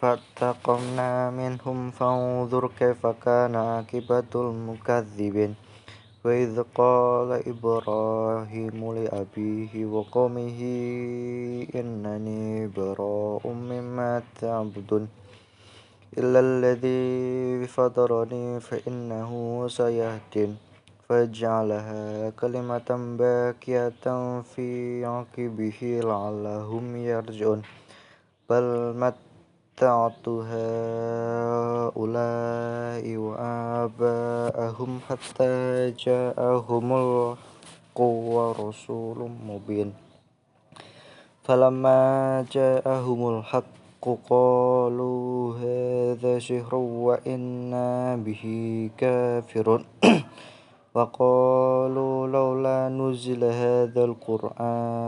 فانتقمنا منهم فانظر كيف كان عاقبة المكذبين. وإذ قال إبراهيم لأبيه وقومه إنني براء مما تعبدون. إلا الذي فطرني فإنه سيهدين. فجعلها كلمة باكية في عقبه لعلهم يرجعون. بل متعت هؤلاء وآباءهم حتى جاءهم الحق ورسول مبين. فلما جاءهم الحق قالوا هذا سحر وإنا به كافرون. وقالوا لولا نزل هذا القرآن